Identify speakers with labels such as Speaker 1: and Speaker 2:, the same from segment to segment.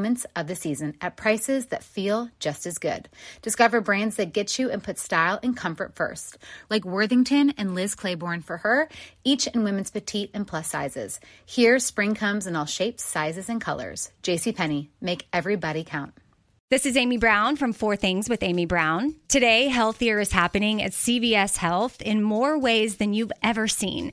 Speaker 1: moments of the season at prices that feel just as good. Discover brands that get you and put style and comfort first, like Worthington and Liz Claiborne for her, each in women's petite and plus sizes. Here, spring comes in all shapes, sizes, and colors. JCPenney, make everybody count.
Speaker 2: This is Amy Brown from Four Things with Amy Brown. Today, healthier is happening at CVS Health in more ways than you've ever seen.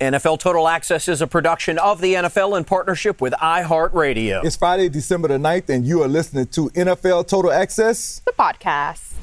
Speaker 3: NFL Total Access is a production of the NFL in partnership with iHeartRadio.
Speaker 4: It's Friday, December the 9th, and you are listening to NFL Total Access,
Speaker 5: the podcast.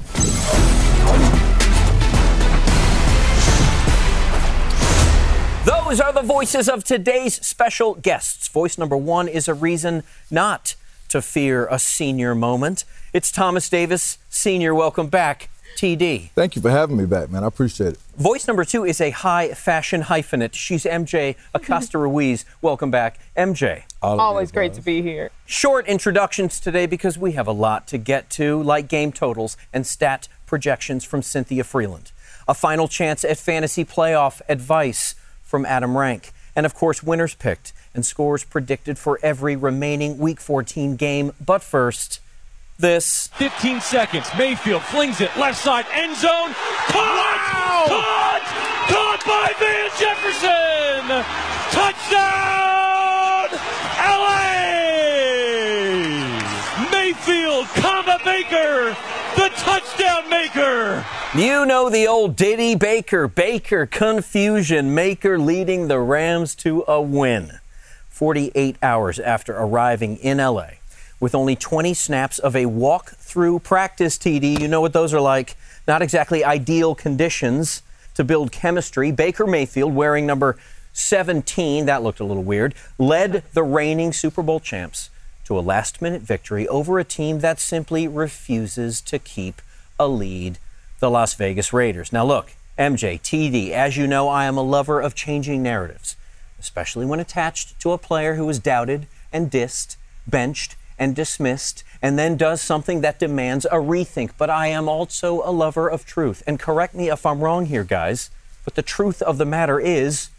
Speaker 3: Those are the voices of today's special guests. Voice number one is a reason not to fear a senior moment. It's Thomas Davis, Senior. Welcome back, TD.
Speaker 4: Thank you for having me back, man. I appreciate it.
Speaker 3: Voice number two is a high fashion hyphenate. She's MJ Acosta Ruiz. Welcome back, MJ.
Speaker 5: Always great to be here.
Speaker 3: Short introductions today because we have a lot to get to, like game totals and stat projections from Cynthia Frelund. A final chance at fantasy playoff advice from Adam Rank. And of course, winners picked and scores predicted for every remaining Week 14 game. But first, this.
Speaker 6: 15 seconds. Mayfield flings it left side end zone. Caught! Wow! Caught! Caught by Van Jefferson! Touchdown! LA! Mayfield, comma Baker, the touchdown maker.
Speaker 3: You know the old Diddy Baker, Baker confusion maker leading the Rams to a win. 48 hours after arriving in LA with only 20 snaps of a walk through practice TD. You know what those are like. Not exactly ideal conditions to build chemistry. Baker Mayfield, wearing number 17, that looked a little weird, led the reigning Super Bowl champs to a last minute victory over a team that simply refuses to keep a lead the Las Vegas Raiders. Now, look, MJ, TD, as you know, I am a lover of changing narratives, especially when attached to a player who is doubted and dissed, benched and dismissed, and then does something that demands a rethink. But I am also a lover of truth. And correct me if I'm wrong here, guys, but the truth of the matter is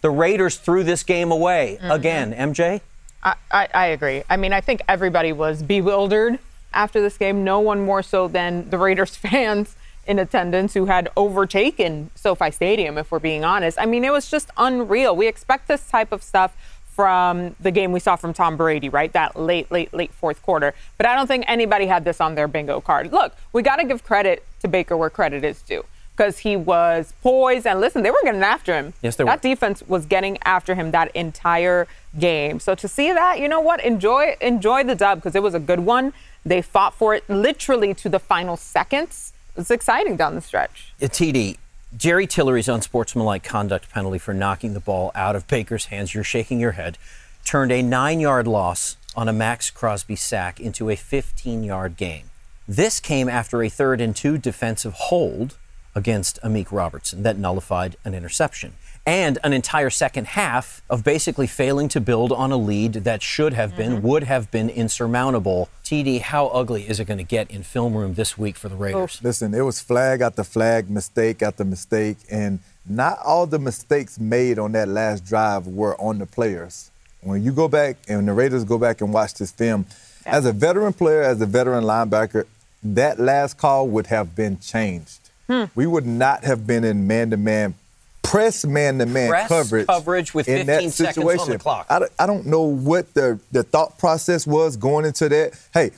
Speaker 3: the Raiders threw this game away mm-hmm. again. MJ?
Speaker 5: I, I, I agree. I mean, I think everybody was bewildered after this game, no one more so than the Raiders fans in attendance who had overtaken SoFi Stadium, if we're being honest. I mean, it was just unreal. We expect this type of stuff from the game we saw from Tom Brady, right? That late, late, late fourth quarter. But I don't think anybody had this on their bingo card. Look, we got to give credit to Baker where credit is due because he was poised and listen, they were getting after him.
Speaker 3: Yes, they
Speaker 5: were. That defense was getting after him that entire game. So to see that, you know what? Enjoy enjoy the dub because it was a good one. They fought for it literally to the final seconds it's exciting down the stretch.
Speaker 3: Uh, TD, Jerry Tillery's unsportsmanlike conduct penalty for knocking the ball out of Baker's hands, you're shaking your head, turned a nine yard loss on a Maxx Crosby sack into a 15 yard gain. This came after a third and two defensive hold against Amik Robertson that nullified an interception. And an entire second half of basically failing to build on a lead that should have been, mm-hmm. would have been insurmountable. TD, how ugly is it going to get in film room this week for the oh. Raiders?
Speaker 4: Listen, it was flag after flag, mistake after mistake, and not all the mistakes made on that last drive were on the players. When you go back and the Raiders go back and watch this film, as a veteran player, as a veteran linebacker, that last call would have been changed. Hmm. We would not have been in man-to-man press man-to-man coverage,
Speaker 3: coverage with
Speaker 4: in that
Speaker 3: 15 seconds on the
Speaker 4: situation.
Speaker 3: clock.
Speaker 4: I don't, I don't know what the, the thought process was going into that. Hey,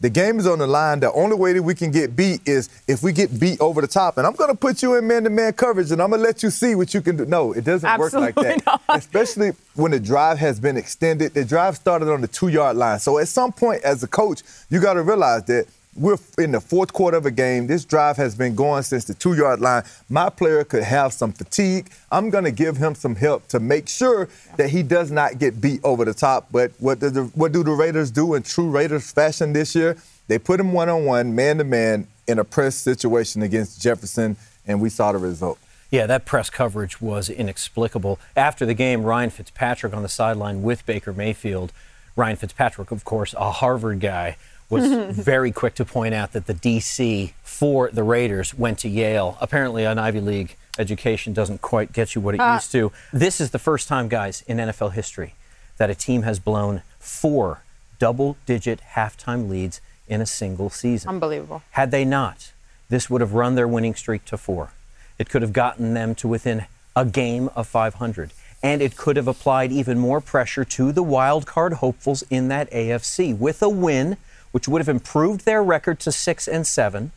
Speaker 4: the game is on the line. The only way that we can get beat is if we get beat over the top. And I'm going to put you in man-to-man coverage, and I'm going to let you see what you can do. No, it doesn't work like
Speaker 5: Absolutely
Speaker 4: that.
Speaker 5: not.
Speaker 4: Especially when the drive has been extended. The drive started on the two-yard line. So at some point, as a coach, you got to realize that we're in the fourth quarter of a game. This drive has been going since the two yard line. My player could have some fatigue. I'm going to give him some help to make sure that he does not get beat over the top. But what, the, what do the Raiders do in true Raiders fashion this year? They put him one on one, man to man, in a press situation against Jefferson, and we saw the result.
Speaker 3: Yeah, that press coverage was inexplicable. After the game, Ryan Fitzpatrick on the sideline with Baker Mayfield. Ryan Fitzpatrick, of course, a Harvard guy, was very quick to point out that the DC for the Raiders went to Yale. Apparently, an Ivy League education doesn't quite get you what it uh, used to. This is the first time, guys, in NFL history that a team has blown four double digit halftime leads in a single season.
Speaker 5: Unbelievable.
Speaker 3: Had they not, this would have run their winning streak to four. It could have gotten them to within a game of 500. And it could have applied even more pressure to the wild card hopefuls in that AFC. With a win, which would have improved their record to six and seven,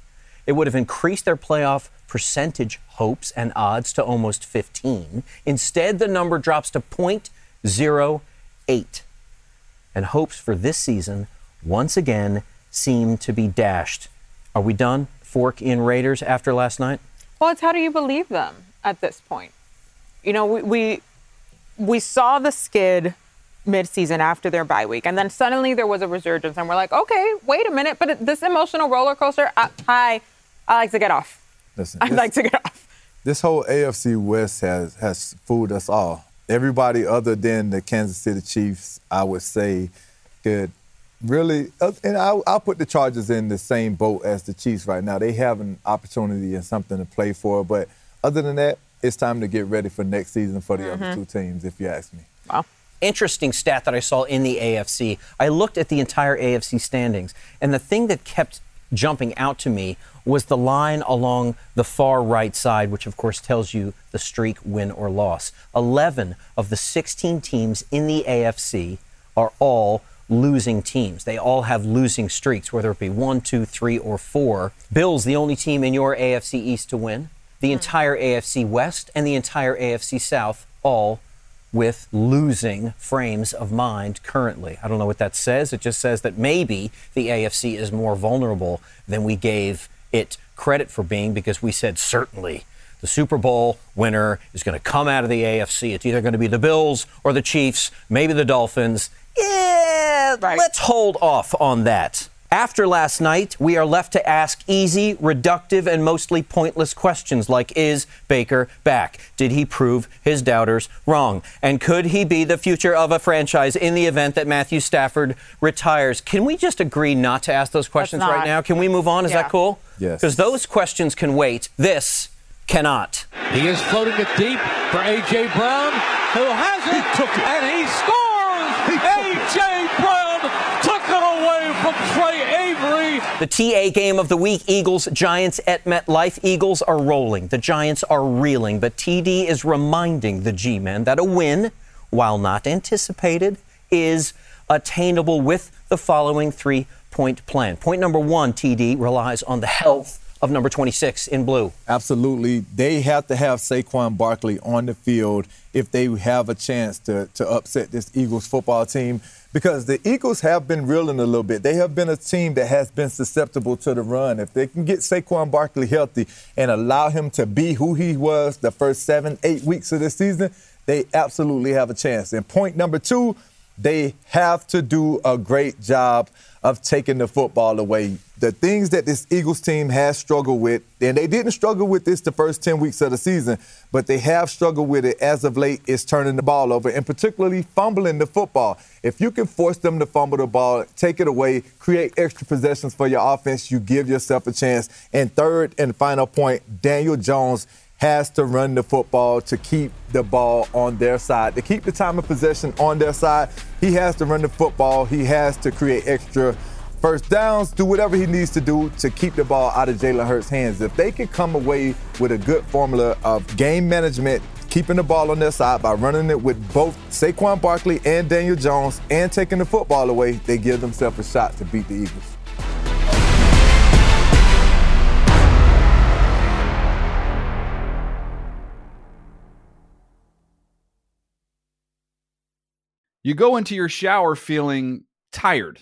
Speaker 3: it would have increased their playoff percentage hopes and odds to almost 15. Instead, the number drops to 0.08 and hopes for this season once again seem to be dashed. Are we done? Fork in Raiders after last night?
Speaker 5: Well, it's how do you believe them at this point? You know, we we, we saw the skid midseason after their bye week, and then suddenly there was a resurgence, and we're like, okay, wait a minute, but this emotional roller coaster, I, I, I like to get off.
Speaker 4: Listen,
Speaker 5: I'd
Speaker 4: this-
Speaker 5: like to get off.
Speaker 4: this whole AFC West has has fooled us all. Everybody other than the Kansas City Chiefs, I would say, could really, uh, and I'll, I'll put the Chargers in the same boat as the Chiefs right now. They have an opportunity and something to play for, but other than that, it's time to get ready for next season for the other two teams, if you ask me.
Speaker 5: Wow.
Speaker 3: Interesting stat that I saw in the AFC. I looked at the entire AFC standings, and the thing that kept jumping out to me was the line along the far right side, which of course tells you the streak, win or loss. 11 of the 16 teams in the AFC are all losing teams. They all have losing streaks, whether it be one, two, three, or four. Bills, the only team in your AFC East to win. The hmm. entire AFC West and the entire AFC South all with losing frames of mind currently. I don't know what that says. It just says that maybe the AFC is more vulnerable than we gave it credit for being because we said certainly the Super Bowl winner is going to come out of the AFC. It's either going to be the Bills or the Chiefs, maybe the Dolphins. Yeah,
Speaker 5: Right.
Speaker 3: let's hold off on that. After last night, we are left to ask easy, reductive, and mostly pointless questions like Is Baker back? Did he prove his doubters wrong? And could he be the future of a franchise in the event that Matthew Stafford retires? Can we just agree not to ask those questions right now? Can we move on? Is
Speaker 5: Yeah.
Speaker 3: that cool?
Speaker 4: Yes.
Speaker 3: Because those questions can wait. This cannot.
Speaker 6: He is floating it deep for A.J. Brown, who has it, took it. and he scores! A.J. Brown took it away from Trey Avery.
Speaker 3: The TA game of the week Eagles Giants at MetLife. Eagles are rolling. The Giants are reeling. But TD is reminding the G men that a win, while not anticipated, is attainable with the following three point plan. Point number one, TD, relies on the health of number 26 in blue.
Speaker 4: Absolutely. They have to have Saquon Barkley on the field if they have a chance to, to upset this Eagles football team because the Eagles have been reeling a little bit. They have been a team that has been susceptible to the run. If they can get Saquon Barkley healthy and allow him to be who he was the first seven, eight weeks of the season, they absolutely have a chance. And point number two, they have to do a great job of taking the football away. The things that this Eagles team has struggled with, and they didn't struggle with this the first 10 weeks of the season, but they have struggled with it as of late, is turning the ball over and particularly fumbling the football. If you can force them to fumble the ball, take it away, create extra possessions for your offense, you give yourself a chance. And third and final point, Daniel Jones has to run the football to keep the ball on their side. To keep the time of possession on their side, he has to run the football. He has to create extra first downs, do whatever he needs to do to keep the ball out of Jalen Hurts' hands. If they can come away with a good formula of game management, keeping the ball on their side by running it with both Saquon Barkley and Daniel Jones and taking the football away, they give themselves a shot to beat the Eagles.
Speaker 7: You go into your shower feeling tired,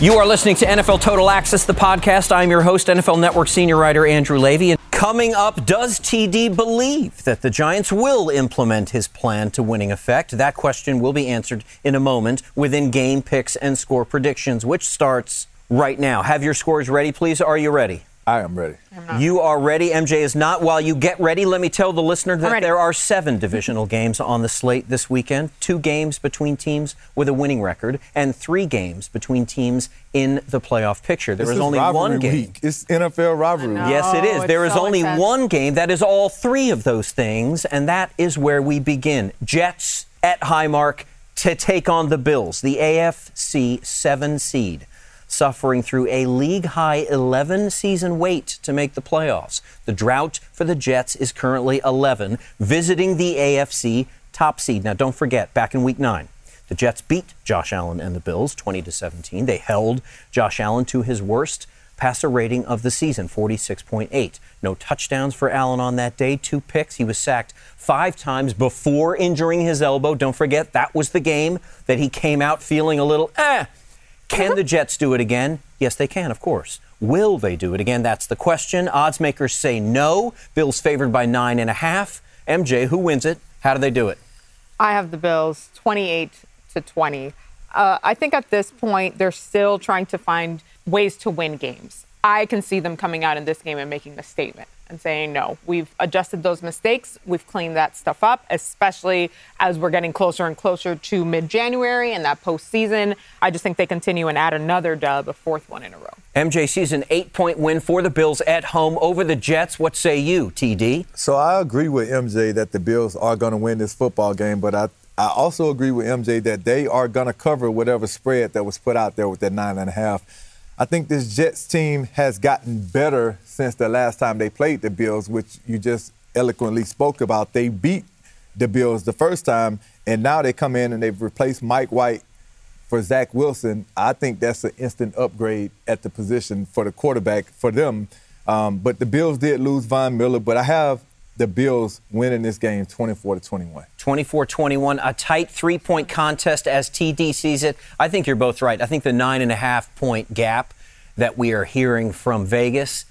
Speaker 3: You are listening to NFL Total Access, the podcast. I'm your host, NFL Network senior writer Andrew Levy. And coming up, does TD believe that the Giants will implement his plan to winning effect? That question will be answered in a moment within game picks and score predictions, which starts right now. Have your scores ready, please. Are you ready?
Speaker 4: I am ready.
Speaker 3: You are ready. MJ is not. While you get ready, let me tell the listener that there are seven divisional games on the slate this weekend. Two games between teams with a winning record, and three games between teams in the playoff picture. There
Speaker 4: This
Speaker 3: is only one game.
Speaker 4: Week. It's NFL rivalry.
Speaker 5: know.
Speaker 3: Yes, it
Speaker 5: Oh,
Speaker 3: is.
Speaker 5: it's
Speaker 3: There is
Speaker 5: so
Speaker 3: only
Speaker 5: intense.
Speaker 3: one game that is all three of those things, and that is where we begin. Jets at Highmark to take on the Bills, the AFC 7 seed, suffering through a league high 11 season wait to make the playoffs. The drought for the Jets is currently 11, visiting the AFC top seed. Now, don't forget, back in week nine, the Jets beat Josh Allen and the Bills 20 to 17. They held Josh Allen to his worst passer rating of the season, 46.8. No touchdowns for Allen on that day, two picks. He was sacked five times before injuring his elbow. Don't forget, that was the game that he came out feeling a little, eh. Can the Jets do it again? Yes, they can, of course. Will they do it again? That's the question. Odds makers say no. Bills favored by nine and a half. MJ, who wins it? How do they do it?
Speaker 5: I have the Bills 28 to 20. Uh, I think at this point, they're still trying to find ways to win games. I can see them coming out in this game and making a statement and saying, no, we've adjusted those mistakes. We've cleaned that stuff up, especially as we're getting closer and closer to mid January and that postseason. I just think they continue and add another dub, a fourth one in a row.
Speaker 3: MJ sees an eight point win for the Bills at home over the Jets. What say you, TD?
Speaker 4: So I agree with MJ that the Bills are going to win this football game, but I I also agree with MJ that they are going to cover whatever spread that was put out there with that nine and a half. I think this Jets team has gotten better since the last time they played the Bills, which you just eloquently spoke about. They beat the Bills the first time, and now they come in and they've replaced Mike White for Zach Wilson. I think that's an instant upgrade at the position for the quarterback for them. Um, but the Bills did lose Von Miller, but I have the Bills winning this game 24 to 21.
Speaker 3: 24 21, a tight three point contest as TD sees it. I think you're both right. I think the nine and a half point gap that we are hearing from Vegas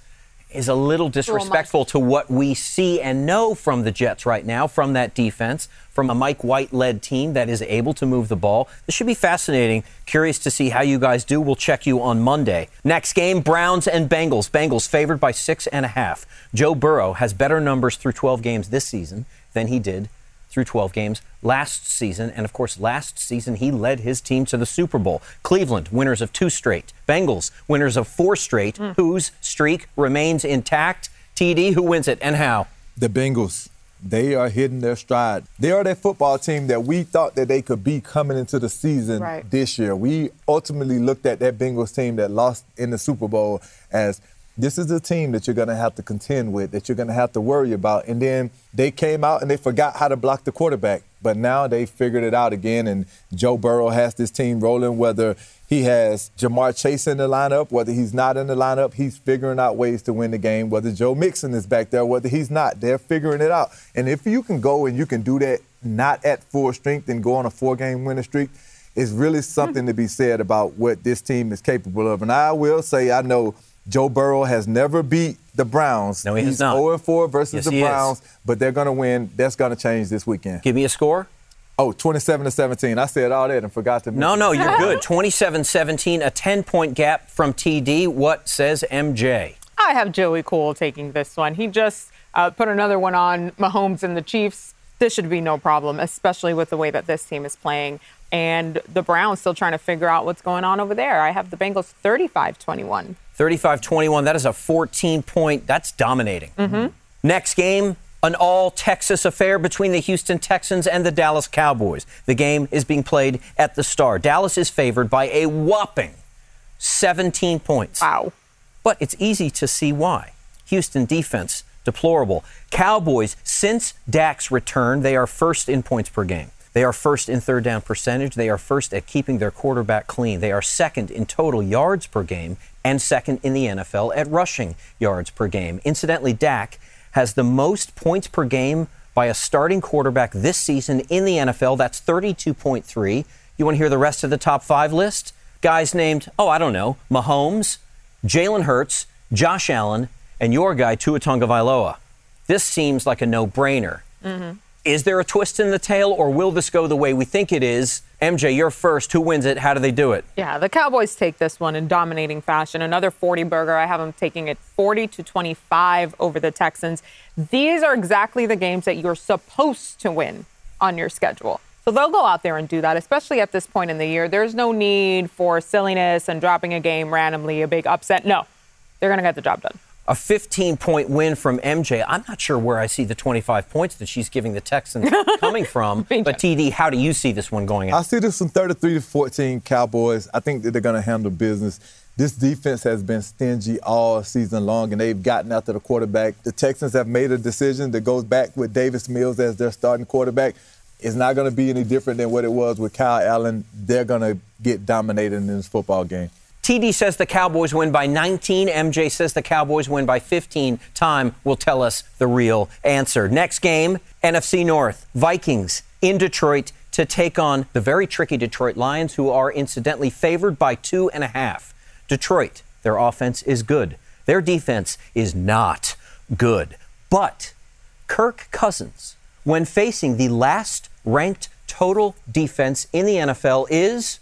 Speaker 3: is a little disrespectful to what we see and know from the Jets right now, from that defense, from a Mike White led team that is able to move the ball. This should be fascinating. Curious to see how you guys do. We'll check you on Monday. Next game Browns and Bengals. Bengals favored by six and a half. Joe Burrow has better numbers through 12 games this season than he did through 12 games last season. And of course, last season he led his team to the Super Bowl. Cleveland, winners of two straight. Bengals, winners of four straight, mm. whose streak remains intact. TD, who wins it and how?
Speaker 4: The Bengals. They are hitting their stride. They are that football team that we thought that they could be coming into the season right. this year. We ultimately looked at that Bengals team that lost in the Super Bowl as this is a team that you're going to have to contend with, that you're going to have to worry about. And then they came out and they forgot how to block the quarterback. But now they figured it out again, and Joe Burrow has this team rolling. Whether he has Ja'Marr Chase in the lineup, whether he's not in the lineup, he's figuring out ways to win the game. Whether Joe Mixon is back there, whether he's not, they're figuring it out. And if you can go and you can do that not at full strength and go on a four-game winning streak, it's really something to be said about what this team is capable of. And I will say, I know – Joe Burrow has never beat the Browns.
Speaker 3: No, he
Speaker 4: He's
Speaker 3: has not.
Speaker 4: 0 4 versus
Speaker 3: yes,
Speaker 4: the Browns, but they're going to win. That's going to change this weekend.
Speaker 3: Give me a score.
Speaker 4: Oh, 27 to 17. I said all that and forgot to.
Speaker 3: No, no, you're good. 27 17, a 10 point gap from TD. What says MJ?
Speaker 5: I have Joey Cool taking this one. He just uh, put another one on Mahomes and the Chiefs. This should be no problem, especially with the way that this team is playing. And the Browns still trying to figure out what's going on over there. I have the Bengals 35 21.
Speaker 3: 35 21. That is a 14 point. That's dominating.
Speaker 5: Mm-hmm.
Speaker 3: Next game, an all Texas affair between the Houston Texans and the Dallas Cowboys. The game is being played at the Star. Dallas is favored by a whopping 17 points.
Speaker 5: Wow.
Speaker 3: But it's easy to see why. Houston defense, deplorable. Cowboys, since Dak's return, they are first in points per game. They are first in third down percentage. They are first at keeping their quarterback clean. They are second in total yards per game and second in the NFL at rushing yards per game. Incidentally, Dak has the most points per game by a starting quarterback this season in the NFL. That's 32.3. You want to hear the rest of the top five list? Guys named, oh, I don't know, Mahomes, Jalen Hurts, Josh Allen, and your guy, Tua Tagovailoa. This seems like a no brainer.
Speaker 5: Mm-hmm.
Speaker 3: Is there a twist in the tail, or will this go the way we think it is? MJ, you're first. Who wins it? How do they do it?
Speaker 5: Yeah, the Cowboys take this one in dominating fashion. Another 40 burger. I have them taking it 40 to 25 over the Texans. These are exactly the games that you're supposed to win on your schedule. So they'll go out there and do that, especially at this point in the year. There's no need for silliness and dropping a game randomly, a big upset. No, they're going to get the job done
Speaker 3: a 15 point win from MJ. I'm not sure where I see the 25 points that she's giving the Texans coming from. but TD, how do you see this one going out?
Speaker 4: I see this from 33 to 14 Cowboys. I think that they're going to handle business. This defense has been stingy all season long, and they've gotten after the quarterback. The Texans have made a decision that goes back with Davis Mills as their starting quarterback. It's not going to be any different than what it was with Kyle Allen. They're going to get dominated in this football game.
Speaker 3: TD says the Cowboys win by 19. MJ says the Cowboys win by 15. Time will tell us the real answer. Next game, NFC North. Vikings in Detroit to take on the very tricky Detroit Lions, who are incidentally favored by two and a half. Detroit, their offense is good. Their defense is not good. But Kirk Cousins, when facing the last ranked total defense in the NFL, is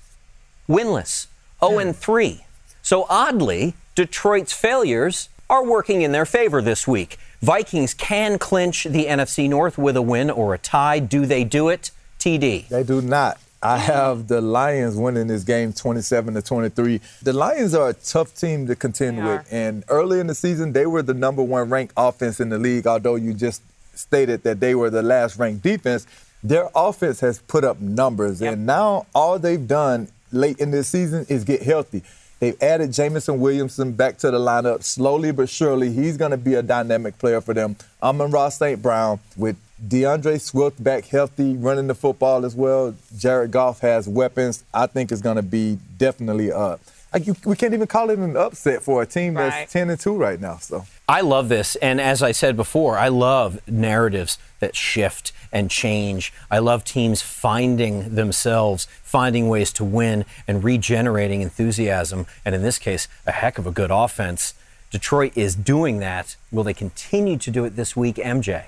Speaker 3: winless. 0 and 3. So oddly, Detroit's failures are working in their favor this week. Vikings can clinch the NFC North with a win or a tie. Do they do it? TD.
Speaker 4: They do not. I have the Lions winning this game 27 to 23. The Lions are a tough team to contend they with. Are. And early in the season, they were the number one ranked offense in the league, although you just stated that they were the last ranked defense. their offense has put up numbers,
Speaker 5: Yep.
Speaker 4: and now all they've done late in this season is get healthy. They've added Jameson Williamson back to the lineup slowly but surely. He's going to be a dynamic player for them. Amon-Ra St. Brown with D'Andre Swift back healthy, running the football as well. Jared Goff has weapons. I think it's going to be definitely uh, like you, we can't even call it an upset for a team
Speaker 5: Right.
Speaker 4: that's 10 and 2 right now. So
Speaker 3: I love this. And as I said before, I love narratives that shift and change. I love teams finding themselves, finding ways to win, and regenerating enthusiasm. And in this case, a heck of a good offense. Detroit is doing that. Will they continue to do it this week, MJ?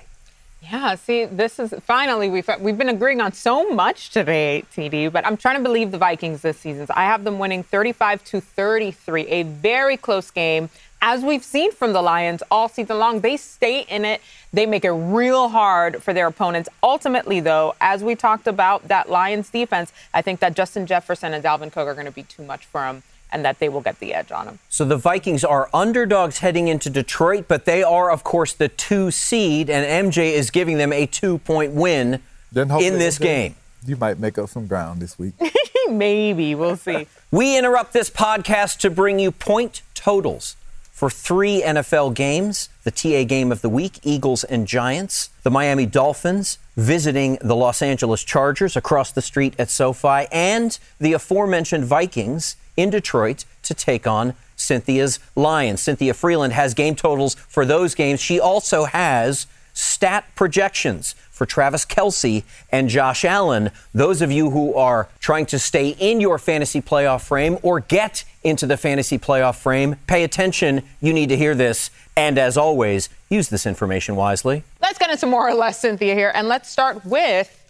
Speaker 5: Yeah, see, this is finally we've we've been agreeing on so much today, TD, but I'm trying to believe the Vikings this season. I have them winning 35 to 33, a very close game. As we've seen from the Lions all season long, they stay in it. They make it real hard for their opponents. Ultimately, though, as we talked about that Lions defense, I think that Justin Jefferson and Dalvin Cook are going to be too much for them and that they will get the edge on them.
Speaker 3: So the Vikings are underdogs heading into Detroit, but they are, of course, the two seed, and MJ is giving them a two point win
Speaker 4: then
Speaker 3: in this game.
Speaker 4: you might make up some ground this week.
Speaker 5: Maybe we'll see.
Speaker 3: We interrupt this podcast to bring you point totals for three NFL games the TA game of the week, Eagles and Giants, the Miami Dolphins visiting the Los Angeles Chargers across the street at SoFi, and the aforementioned Vikings in Detroit to take on Cynthia's Lions. Cynthia Frelund has game totals for those games. She also has stat projections for Travis Kelce and Josh Allen. Those of you who are trying to stay in your fantasy playoff frame or get into the fantasy playoff frame, pay attention. You need to hear this. And as always, use this information wisely.
Speaker 5: Let's get into more or less Cynthia here, and let's start with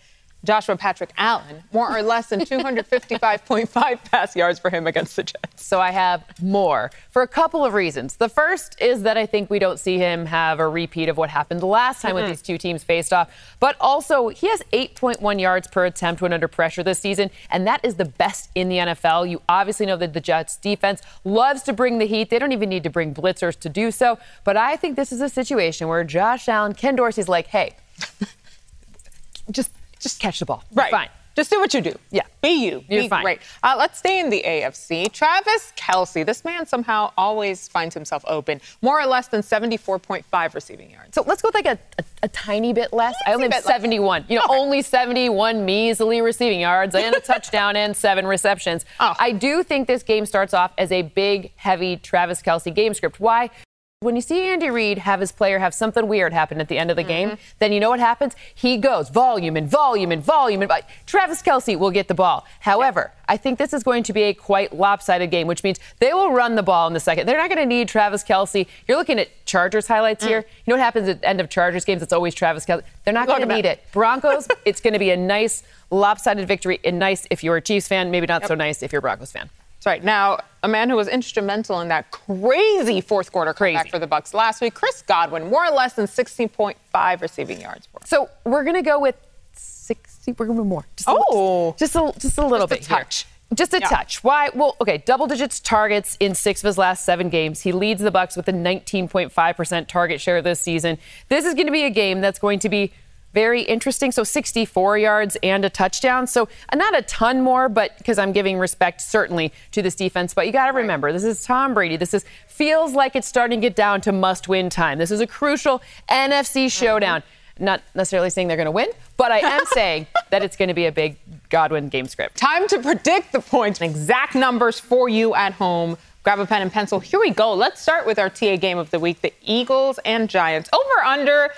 Speaker 5: Joshua Patrick Allen. More or less than 255.5 pass yards for him against the Jets.
Speaker 8: So I have more for a couple of reasons. The first is that I think we don't see him have a repeat of what happened last time when these two teams faced off. But also, he has 8.1 yards per attempt when under pressure this season, and that is the best in the NFL. You obviously know that the Jets defense loves to bring the heat. They don't even need to bring blitzers to do so. But I think this is a situation where Josh Allen, Ken Dorsey's like, hey, just just catch the ball.
Speaker 5: Right.
Speaker 8: Fine.
Speaker 5: Just do what you do.
Speaker 8: Yeah.
Speaker 5: Be you.
Speaker 8: You're
Speaker 5: Be
Speaker 8: fine.
Speaker 5: Great. Uh, let's stay in the AFC. Travis Kelce. This man somehow always finds himself open. More or less than 74.5 receiving yards.
Speaker 8: So let's go with like a, a, a tiny bit less. I only have
Speaker 5: bit less.
Speaker 8: 71. You know,
Speaker 5: Okay.
Speaker 8: only 71 measly receiving yards and a touchdown and seven receptions.
Speaker 5: Oh.
Speaker 8: I do think this game starts off as a big, heavy Travis Kelce game script. Why? When you see Andy Reid have his player have something weird happen at the end of the
Speaker 5: Mm-hmm.
Speaker 8: game, then you know what happens? He goes volume and volume and volume and Travis Kelce will get the ball. However, I think this is going to be a quite lopsided game, which means they will run the ball in the second. They're not going to need Travis Kelce. You're looking at Chargers highlights here. You know what happens at the end of Chargers games? It's always Travis Kelce. They're not going to need it. Broncos, it's going to be a nice lopsided victory and nice if you're a Chiefs fan, maybe not so nice if you're a Broncos fan.
Speaker 5: That's right. Now, a man who was instrumental in that crazy fourth quarter comeback
Speaker 8: Crazy.
Speaker 5: for the Bucks last week, Chris Godwin, more or less than 16.5 receiving yards for.
Speaker 8: So we're gonna go with sixty. We're gonna go more. Just a,
Speaker 5: Oh.
Speaker 8: just a just a little bit.
Speaker 5: Just a
Speaker 8: bit here.
Speaker 5: touch.
Speaker 8: Just a
Speaker 5: Yeah.
Speaker 8: touch. Why? Well, okay, double digits targets in six of his last seven games. He leads the Bucks with a 19.5% target share this season. This is going to be a game that's going to be very interesting. So 64 yards and a touchdown. So uh, not a ton more, but because I'm giving respect certainly to this defense. But you got to remember, this is Tom Brady. This is feels like it's starting to get down to must-win time. This is a crucial NFC showdown. Not necessarily saying they're going to win, but I am saying that it's going to be a big Godwin game script.
Speaker 5: Time to predict the points and exact numbers for you at home. Grab a pen and pencil. Here we go. Let's start with our TA game of the week the Eagles and Giants. Over under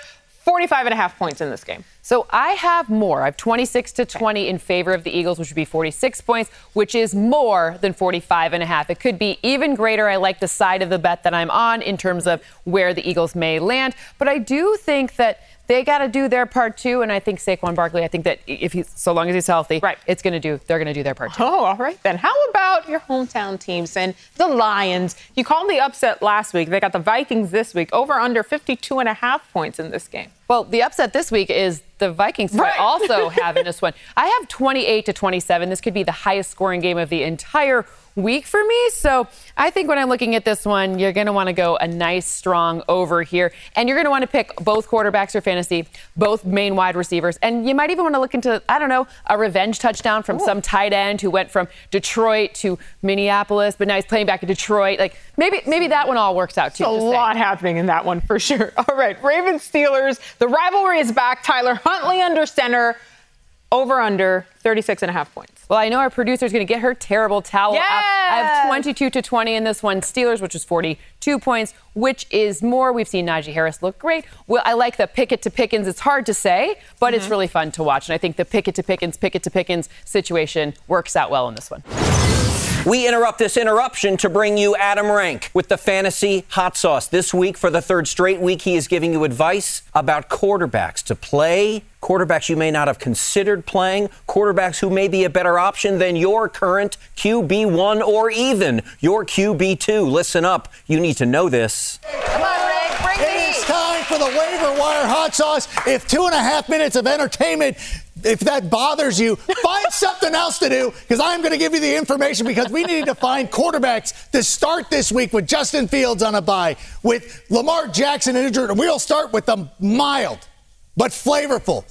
Speaker 5: 45 and a half points in this game.
Speaker 8: So I have more. I have 26 to 20 in favor of the Eagles, which would be 46 points, which is more than 45 and a half. It could be even greater. I like the side of the bet that I'm on in terms of where the Eagles may land. But I do think that they got to do their part too. And I think Saquon Barkley, I think that if he's, so long as he's healthy,
Speaker 5: Right.
Speaker 8: it's going to do, they're going to do their part too.
Speaker 5: Oh, all right then. How about your hometown teams and the Lions? You called the upset last week. They got the Vikings this week. Over under 52 and a half points in this game.
Speaker 8: Well, the upset this week is the Vikings I
Speaker 5: Right.
Speaker 8: also have in this one. I have 28 to 27. This could be the highest scoring game of the entire week for me. So I think when I'm looking at this one, you're going to want to go a nice, strong over here. And you're going to want to pick both quarterbacks for fantasy, both main wide receivers. And you might even want to look into, I don't know, a revenge touchdown from Ooh. some tight end who went from Detroit to Minneapolis, but now he's playing back in Detroit. Like maybe maybe that one all works out too.
Speaker 5: a lot happening in that one for sure. All right, Ravens Steelers. The rivalry is back. Tyler Huntley under center. Over under 36 and a half points.
Speaker 8: Well, I know our producer is going to get her terrible towel yes! up. I have 22 to 20 in this one. Steelers, which is 42 points, which is more. We've seen Najee Harris look great. Well, I like the Pickett to Pickens. It's hard to say, but mm-hmm. it's really fun to watch. And I think the Pickett to Pickens, Pickett to Pickens situation works out well in this one.
Speaker 3: We interrupt this interruption to bring you Adam Rank with the fantasy hot sauce. This week, for the third straight week, he is giving you advice about quarterbacks to play, quarterbacks you may not have considered playing, quarterbacks who may be a better option than your current QB1 or even your QB2. Listen up. You need to know this.
Speaker 9: Come on, Rank. Bring it is time for the waiver wire hot sauce. If two and a half minutes of entertainment if that bothers you, find something else to do because I'm going to give you the information because we need to find quarterbacks to start this week with Justin Fields on a bye, with Lamar Jackson injured. And we'll start with the mild but flavorful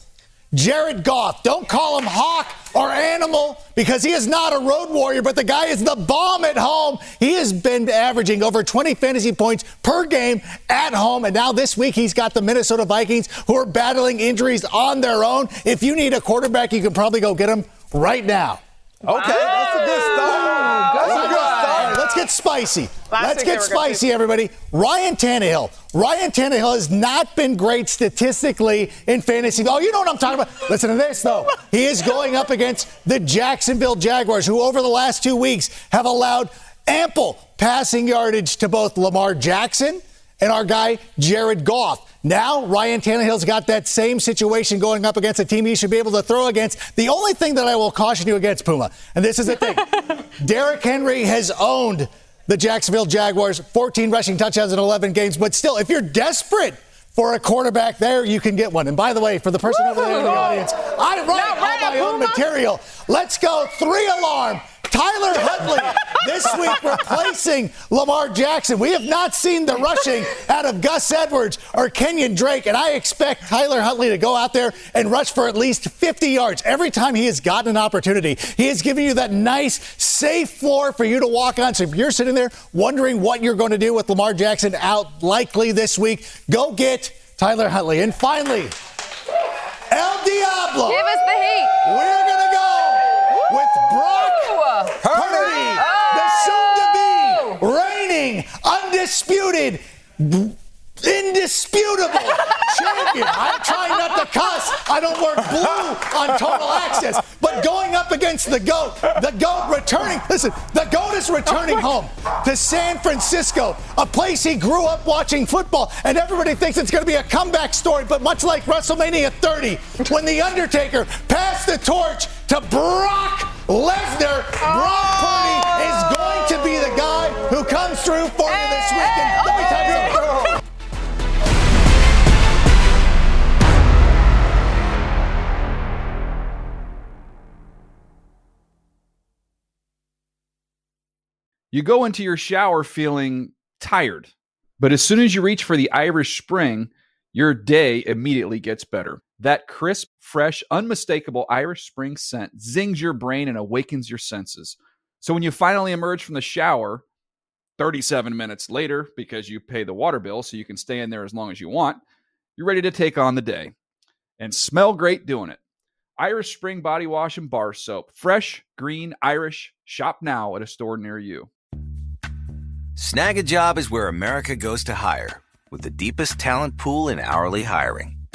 Speaker 9: Jared Goff. Don't call him hawk or animal because he is not a road warrior, but the guy is the bomb at home. He has been averaging over 20 fantasy points per game at home. And now this week he's got the Minnesota Vikings who are battling injuries on their own. If you need a quarterback, you can probably go get him right now.
Speaker 4: Okay, that's a good start. That's a good start.
Speaker 9: let's get spicy. Let's get spicy, everybody. Ryan Tannehill. Ryan Tannehill has not been great statistically in fantasy. Oh, you know what I'm talking about. Listen to this, though. He is going up against the Jacksonville Jaguars, who over the last two weeks have allowed ample passing yardage to both Lamar Jackson and our guy Jared Goff. Now, Ryan Tannehill's got that same situation going up against a team he should be able to throw against. The only thing that I will caution you against, Puma, and this is the thing Derrick Henry has owned the Jacksonville Jaguars, 14 rushing touchdowns in 11 games. But still, if you're desperate for a quarterback there, you can get one. And by the way, for the person Woo! over there in the audience, I write all my own material. Let's go three alarm. Tyler Huntley this week replacing Lamar Jackson. We have not seen the rushing out of Gus Edwards or Kenyon Drake, and I expect Tyler Huntley to go out there and rush for at least 50 yards every time he has gotten an opportunity. He is giving you that nice, safe floor for you to walk on. So if you're sitting there wondering what you're going to do with Lamar Jackson out likely this week, go get Tyler Huntley. And finally, El Diablo.
Speaker 8: Give us the heat.
Speaker 9: We're Brock Purdy, oh! the soon-to-be reigning, undisputed indisputable champion. I'm trying not to cuss. I don't work blue on total access. But going up against the GOAT, the GOAT returning, listen, the GOAT is returning home to San Francisco, a place he grew up watching football, and everybody thinks it's going to be a comeback story. But much like WrestleMania 30, when The Undertaker passed the torch to Brock Lesnar, Brock Purdy oh! is going to be the guy who comes through for you this weekend. Let me tell you. Oh!
Speaker 7: You go into your shower feeling tired, but as soon as you reach for the Irish Spring, your day immediately gets better. That crisp, fresh, unmistakable Irish Spring scent zings your brain and awakens your senses. So when you finally emerge from the shower, 37 minutes later, because you pay the water bill so you can stay in there as long as you want, you're ready to take on the day and smell great doing it. Irish Spring Body Wash and Bar Soap. Fresh, green, Irish. Shop now at a store near you.
Speaker 10: Snagajob is where America goes to hire, with the deepest talent pool in hourly hiring.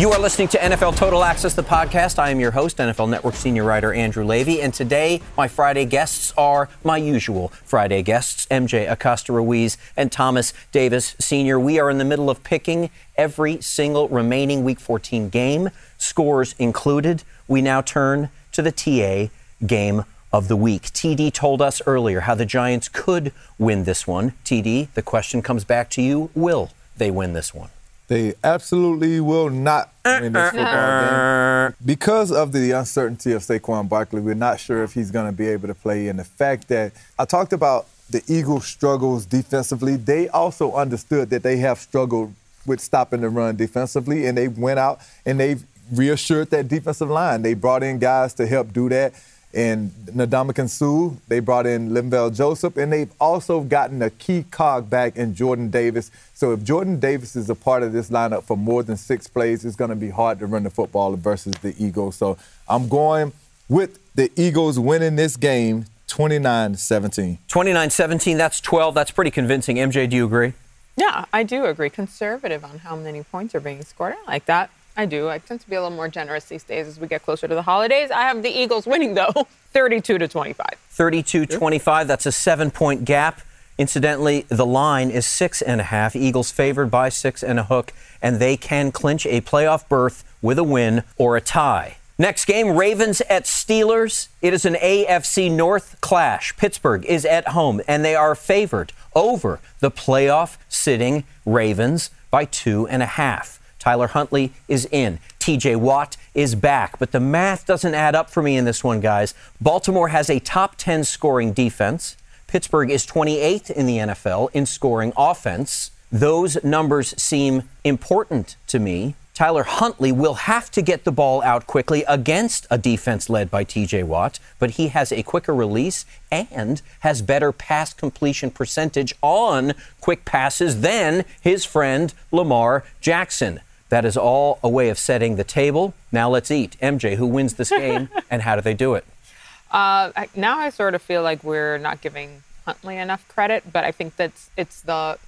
Speaker 3: You are listening to NFL Total Access, the podcast. I am your host, NFL Network senior writer Andrew Levy. And today, my Friday guests are my usual Friday guests, MJ Acosta Ruiz and Thomas Davis Sr. We are in the middle of picking every single remaining Week 14 game, scores included. We now turn to the TA game of the week. TD told us earlier how the Giants could win this one. TD, the question comes back to you will they win this one?
Speaker 4: They absolutely will not win this football game. Because of the uncertainty of Saquon Barkley, we're not sure if he's going to be able to play. And the fact that I talked about the Eagles' struggles defensively, they also understood that they have struggled with stopping the run defensively, and they went out and they reassured that defensive line. They brought in guys to help do that and Ndamukong Suh. They brought in Linval Joseph, and they've also gotten a key cog back in Jordan Davis. So if Jordan Davis is a part of this lineup for more than six plays, it's going to be hard to run the football versus the Eagles. So I'm going with the Eagles winning this game 29 17.
Speaker 3: 29 17, that's 12. That's pretty convincing. MJ, do you agree?
Speaker 5: Yeah, I do agree. Conservative on how many points are being scored. I like that. I do. I tend to be a little more generous these days as we get closer to the holidays. I have the Eagles winning, though, 32 to 25.
Speaker 3: 32 25. That's a seven point gap. Incidentally, the line is six and a half. Eagles favored by six and a hook, and they can clinch a playoff berth with a win or a tie. Next game, Ravens at Steelers. It is an AFC North clash. Pittsburgh is at home, and they are favored over the playoff sitting Ravens by two and a half. Tyler Huntley is in. TJ Watt is back. But the math doesn't add up for me in this one, guys. Baltimore has a top 10 scoring defense. Pittsburgh is 28th in the NFL in scoring offense. Those numbers seem important to me. Tyler Huntley will have to get the ball out quickly against a defense led by TJ Watt, but he has a quicker release and has better pass completion percentage on quick passes than his friend Lamar Jackson. That is all a way of setting the table. Now let's eat. MJ, who wins this game and how do they do it?
Speaker 5: Uh, now I sort of feel like we're not giving Huntley enough credit, but I think that's it's the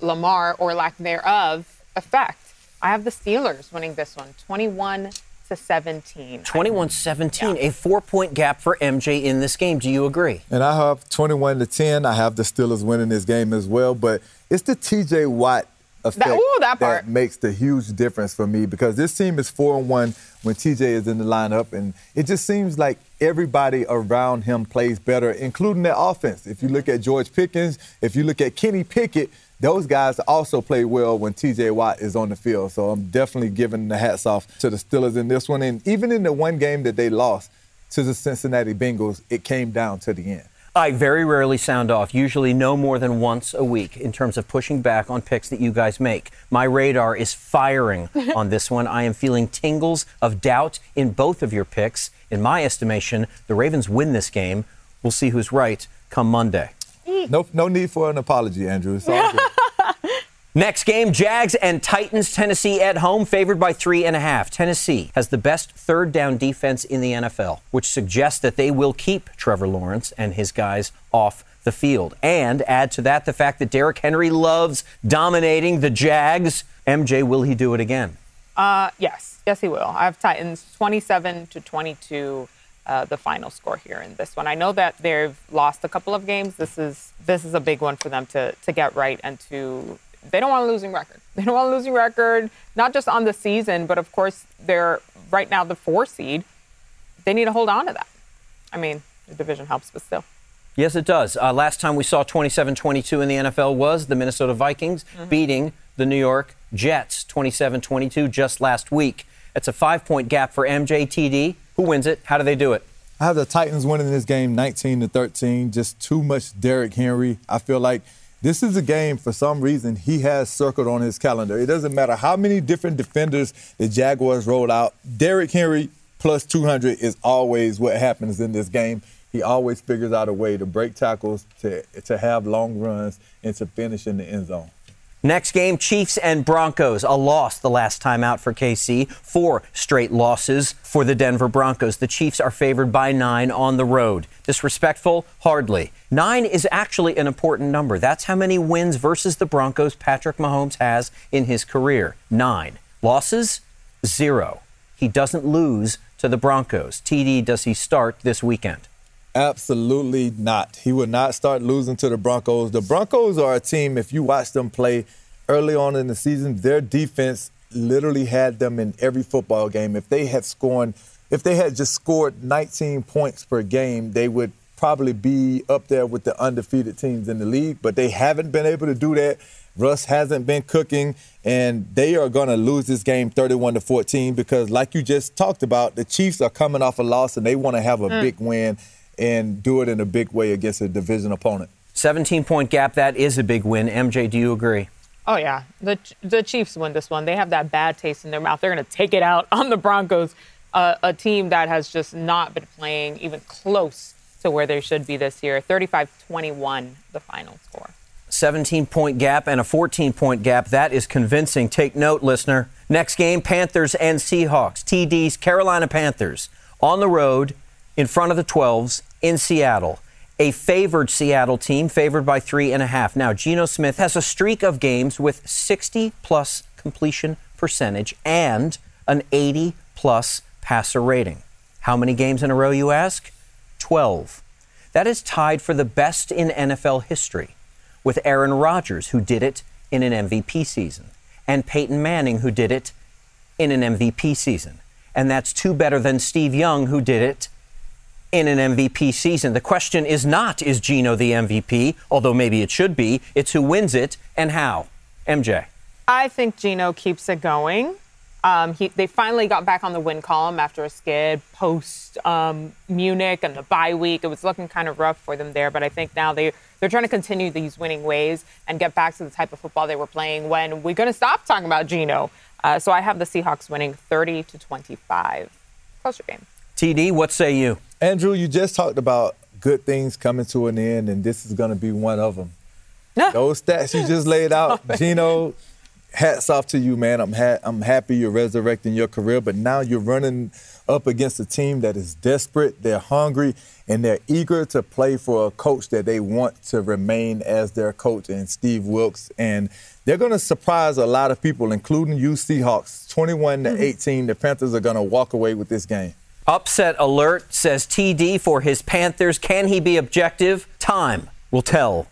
Speaker 5: Lamar or lack thereof effect. I have the Steelers winning this one, 21 to 17.
Speaker 3: 21 17, a four point gap for MJ in this game. Do you agree?
Speaker 4: And I have 21 to 10. I have the Steelers winning this game as well, but it's the TJ Watt effect
Speaker 5: that, ooh, that,
Speaker 4: that makes the huge difference for me because this team is 4 and 1 when TJ is in the lineup, and it just seems like everybody around him plays better, including their offense. If you look at George Pickens, if you look at Kenny Pickett, those guys also play well when TJ Watt is on the field. So I'm definitely giving the hats off to the Steelers in this one. And even in the one game that they lost to the Cincinnati Bengals, it came down to the end.
Speaker 3: I very rarely sound off, usually no more than once a week in terms of pushing back on picks that you guys make. My radar is firing on this one. I am feeling tingles of doubt in both of your picks. In my estimation, the Ravens win this game. We'll see who's right come Monday.
Speaker 4: No, no need for an apology, Andrew. It's all good.
Speaker 3: Next game, Jags and Titans. Tennessee at home, favored by three and a half. Tennessee has the best third down defense in the NFL, which suggests that they will keep Trevor Lawrence and his guys off the field. And add to that the fact that Derrick Henry loves dominating the Jags. MJ, will he do it again?
Speaker 5: Uh, yes, yes, he will. I have Titans 27 to 22. Uh, the final score here in this one. I know that they've lost a couple of games. This is this is a big one for them to to get right and to they don't want a losing record. They don't want a losing record, not just on the season, but of course they're right now the four seed. They need to hold on to that. I mean, the division helps, but still.
Speaker 3: Yes, it does. Uh, last time we saw 27 22 in the NFL was the Minnesota Vikings mm-hmm. beating the New York Jets 27 22 just last week. It's a five point gap for MJTD. Who wins it? How do they do it?
Speaker 4: I have the Titans winning this game 19 to 13. Just too much Derrick Henry. I feel like this is a game for some reason he has circled on his calendar. It doesn't matter how many different defenders the Jaguars roll out. Derrick Henry plus 200 is always what happens in this game. He always figures out a way to break tackles, to, to have long runs, and to finish in the end zone.
Speaker 3: Next game, Chiefs and Broncos. A loss the last time out for KC. Four straight losses for the Denver Broncos. The Chiefs are favored by nine on the road. Disrespectful? Hardly. Nine is actually an important number. That's how many wins versus the Broncos Patrick Mahomes has in his career. Nine. Losses? Zero. He doesn't lose to the Broncos. TD, does he start this weekend?
Speaker 4: Absolutely not. He would not start losing to the Broncos. The Broncos are a team, if you watch them play early on in the season, their defense literally had them in every football game. If they had scored, if they had just scored 19 points per game, they would probably be up there with the undefeated teams in the league, but they haven't been able to do that. Russ hasn't been cooking, and they are going to lose this game 31 to 14 because, like you just talked about, the Chiefs are coming off a loss and they want to have a mm. big win and do it in a big way against a division opponent.
Speaker 3: 17 point gap, that is a big win. MJ, do you agree?
Speaker 5: Oh, yeah. The, the Chiefs win this one. They have that bad taste in their mouth. They're going to take it out on the Broncos, uh, a team that has just not been playing even close to where they should be this year. 35 21, the final score.
Speaker 3: 17 point gap and a 14 point gap. That is convincing. Take note, listener. Next game Panthers and Seahawks. TD's Carolina Panthers on the road in front of the 12s in Seattle. A favored Seattle team, favored by three and a half. Now, Geno Smith has a streak of games with 60 plus completion percentage and an 80 plus passer rating. How many games in a row, you ask? 12. That is tied for the best in NFL history with Aaron Rodgers, who did it in an MVP season, and Peyton Manning, who did it in an MVP season. And that's two better than Steve Young, who did it in an MVP season. The question is not, is Geno the MVP? Although maybe it should be. It's who wins it and how. MJ.
Speaker 5: I think Geno keeps it going. Um, he, they finally got back on the win column after a skid post um, Munich and the bye week. It was looking kind of rough for them there, but I think now they they're trying to continue these winning ways and get back to the type of football they were playing when we're going to stop talking about Geno. Uh, so I have the Seahawks winning 30 to 25. Closer game.
Speaker 3: TD, what say you?
Speaker 4: Andrew, you just talked about good things coming to an end, and this is going to be one of them. Those stats you just laid out, Geno, hats off to you, man. I'm ha- I'm happy you're resurrecting your career, but now you're running up against a team that is desperate, they're hungry, and they're eager to play for a coach that they want to remain as their coach, and Steve Wilks. And they're going to surprise a lot of people, including you, Seahawks. 21 to mm-hmm. 18, the Panthers are going to walk away with this game.
Speaker 3: Upset alert says TD for his Panthers. Can he be objective? Time will tell.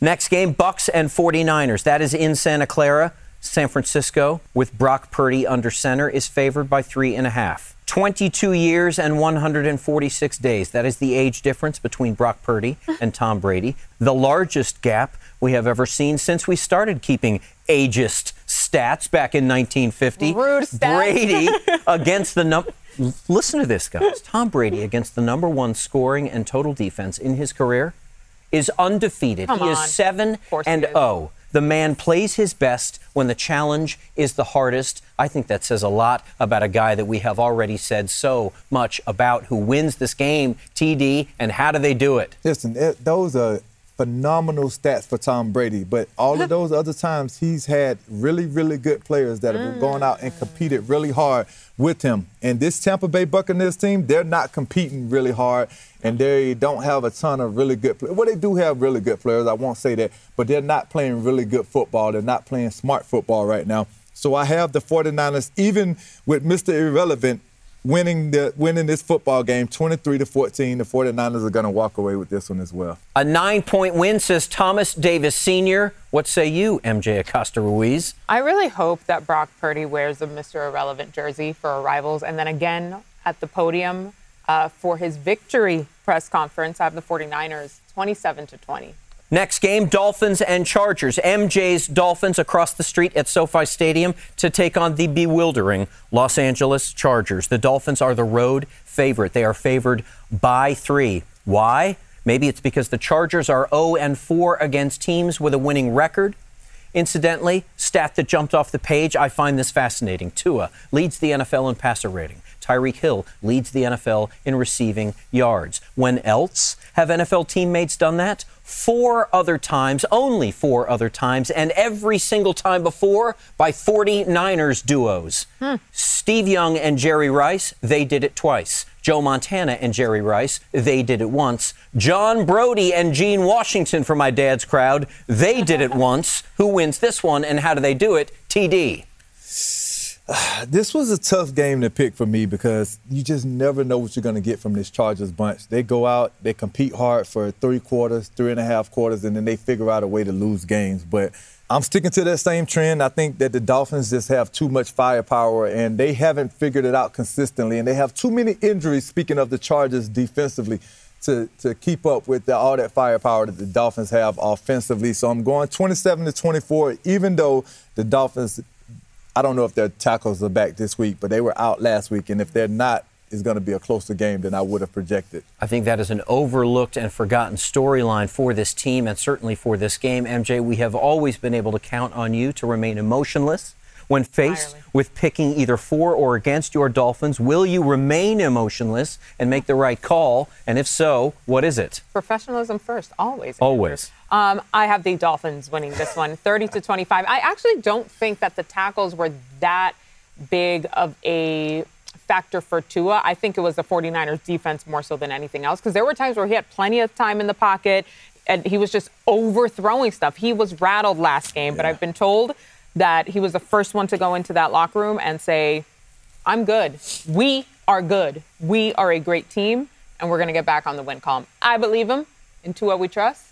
Speaker 3: Next game, Bucs and 49ers. That is in Santa Clara. San Francisco, with Brock Purdy under center, is favored by three and a half. 22 years and 146 days. That is the age difference between Brock Purdy and Tom Brady. The largest gap we have ever seen since we started keeping ageist stats back in 1950.
Speaker 5: Rude stats.
Speaker 3: Brady against the number. Listen to this, guys. Tom Brady against the number one scoring and total defense in his career is undefeated.
Speaker 5: Come
Speaker 3: he
Speaker 5: on.
Speaker 3: is seven and zero. Oh. The man plays his best when the challenge is the hardest. I think that says a lot about a guy that we have already said so much about who wins this game, TD, and how do they do it?
Speaker 4: Listen, it, those are phenomenal stats for Tom Brady, but all of those other times he's had really, really good players that have gone out and mm. competed really hard with him. And this Tampa Bay Buccaneers team, they're not competing really hard, and they don't have a ton of really good players. Well, they do have really good players, I won't say that, but they're not playing really good football. They're not playing smart football right now. So I have the 49ers, even with Mr. Irrelevant, winning the winning this football game 23 to 14 the 49ers are going to walk away with this one as well
Speaker 3: a nine point win says thomas davis senior what say you mj acosta ruiz
Speaker 5: i really hope that brock purdy wears the mr irrelevant jersey for arrivals and then again at the podium uh, for his victory press conference. I have the 49ers 27 to 20.
Speaker 3: Next game, Dolphins and Chargers. MJ's Dolphins across the street at SoFi Stadium to take on the bewildering Los Angeles Chargers. The Dolphins are the road favorite. They are favored by three. Why? Maybe it's because the Chargers are 0 and 4 against teams with a winning record. Incidentally, stat that jumped off the page, I find this fascinating. Tua leads the NFL in passer rating. Tyreek Hill leads the NFL in receiving yards. When else have NFL teammates done that? Four other times, only four other times, and every single time before by 49ers duos. Hmm. Steve Young and Jerry Rice, they did it twice. Joe Montana and Jerry Rice, they did it once. John Brodie and Gene Washington for my dad's crowd, they did it once. Who wins this one and how do they do it? TD.
Speaker 4: This was a tough game to pick for me because you just never know what you're going to get from this Chargers bunch. They go out, they compete hard for three quarters, three and a half quarters, and then they figure out a way to lose games. But I'm sticking to that same trend. I think that the Dolphins just have too much firepower and they haven't figured it out consistently. And they have too many injuries, speaking of the Chargers defensively, to, to keep up with the, all that firepower that the Dolphins have offensively. So I'm going 27 to 24, even though the Dolphins I don't know if their tackles are back this week, but they were out last week, and if they're not, it's going to be a closer game than I would have projected.
Speaker 3: I think that is an overlooked and forgotten storyline for this team and certainly for this game. MJ, we have always been able to count on you to remain emotionless when faced with picking either for or against your Dolphins? Will you remain emotionless and make the right call? And if so, what is it?
Speaker 5: Professionalism first, always.
Speaker 3: Always.
Speaker 5: Um, I have the Dolphins winning this one, 30 to 25. I actually don't think that the tackles were that big of a factor for Tua. I think it was the 49ers defense more so than anything else because there were times where he had plenty of time in the pocket and he was just overthrowing stuff. He was rattled last game, yeah. but I've been told that he was the first one to go into that locker room and say, I'm good. We are good. We are a great team, and we're going to get back on the win column. I believe him. In Tua we trust.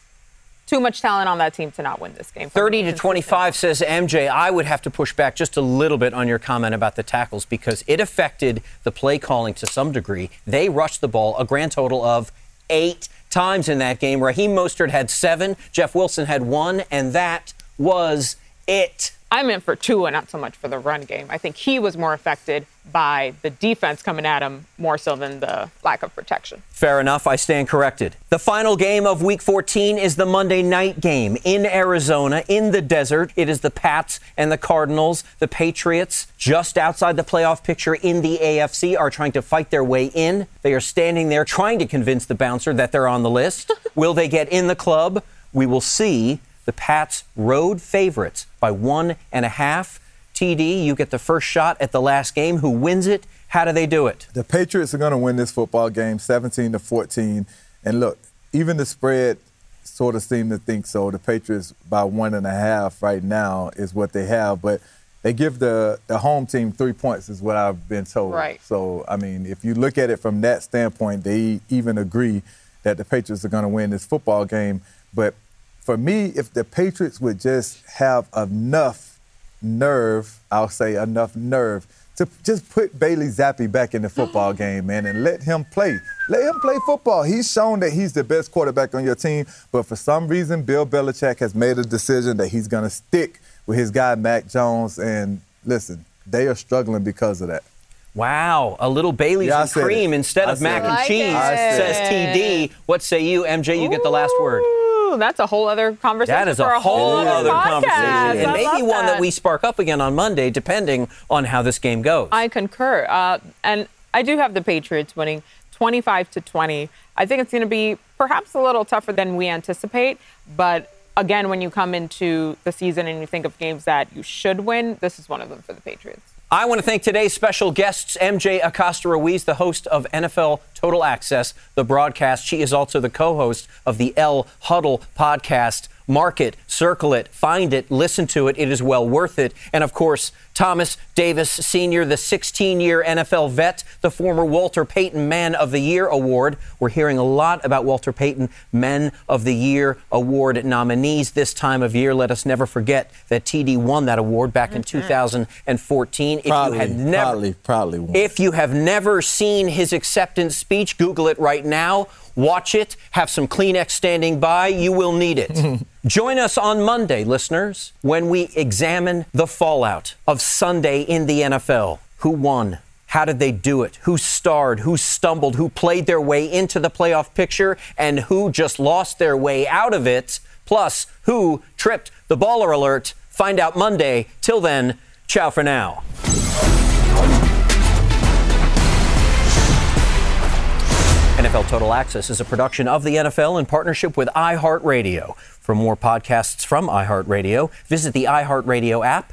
Speaker 5: Too much talent on that team to not win this game.
Speaker 3: 30 to 25 says MJ. I would have to push back just a little bit on your comment about the tackles because it affected the play calling to some degree. They rushed the ball a grand total of eight times in that game. Raheem Mostert had seven, Jeff Wilson had one, and that was it.
Speaker 5: I meant for Tua, not so much for the run game. I think he was more affected by the defense coming at him more so than the lack of protection.
Speaker 3: Fair enough. I stand corrected. The final game of Week 14 is the Monday night game in Arizona, in the desert. It is the Pats and the Cardinals. The Patriots, just outside the playoff picture in the AFC, are trying to fight their way in. They are standing there trying to convince the bouncer that they're on the list. Will they get in the club? We will see the Pats road favorites by one and a half. TD, you get the first shot at the last game. Who wins it? How do they do it?
Speaker 4: The Patriots are going to win this football game 17 to 14. And look, even the spread sort of seem to think so. The Patriots by one and a half right now is what they have, but they give the, the home team three points, is what I've been told.
Speaker 5: Right.
Speaker 4: So, I mean, if you look at it from that standpoint, they even agree that the Patriots are going to win this football game. But for me, if the Patriots would just have enough nerve, I'll say enough nerve, to just put Bailey Zappe back in the football mm-hmm. game, man, and let him play. Let him play football. He's shown that he's the best quarterback on your team, but for some reason, Bill Belichick has made a decision that he's going to stick with his guy, Mac Jones. And listen, they are struggling because of that.
Speaker 3: Wow, a little Bailey's yeah, and cream
Speaker 4: it.
Speaker 3: instead
Speaker 4: I
Speaker 3: of mac and
Speaker 5: like
Speaker 3: cheese, says TD. What say you, MJ? You get the last word
Speaker 5: that's a whole other conversation.
Speaker 3: That is a,
Speaker 5: a
Speaker 3: whole,
Speaker 5: whole
Speaker 3: other
Speaker 5: podcast.
Speaker 3: conversation, and
Speaker 5: I
Speaker 3: maybe one
Speaker 5: that.
Speaker 3: that we spark up again on Monday, depending on how this game goes.
Speaker 5: I concur, uh, and I do have the Patriots winning 25 to 20. I think it's going to be perhaps a little tougher than we anticipate, but again, when you come into the season and you think of games that you should win, this is one of them for the Patriots.
Speaker 3: I want to thank today's special guests, MJ Acosta Ruiz, the host of NFL Total Access, the broadcast. She is also the co host of the L Huddle podcast. Mark it, circle it, find it, listen to it. It is well worth it. And of course, Thomas Davis Sr., the 16 year NFL vet, the former Walter Payton Man of the Year Award. We're hearing a lot about Walter Payton Men of the Year Award nominees this time of year. Let us never forget that TD won that award back in mm-hmm. 2014. If you had never,
Speaker 11: proudly, proudly won.
Speaker 3: if you have never seen his acceptance speech, Google it right now. Watch it. Have some Kleenex standing by. You will need it. Join us on Monday, listeners, when we examine the fallout of Sunday in the NFL. Who won? How did they do it? Who starred? Who stumbled? Who played their way into the playoff picture? And who just lost their way out of it? Plus, who tripped the baller alert? Find out Monday. Till then, ciao for now. NFL Total Access is a production of the NFL in partnership with iHeartRadio. For more podcasts from iHeartRadio, visit the iHeartRadio app,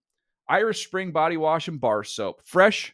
Speaker 7: Irish Spring Body Wash and Bar Soap. Fresh,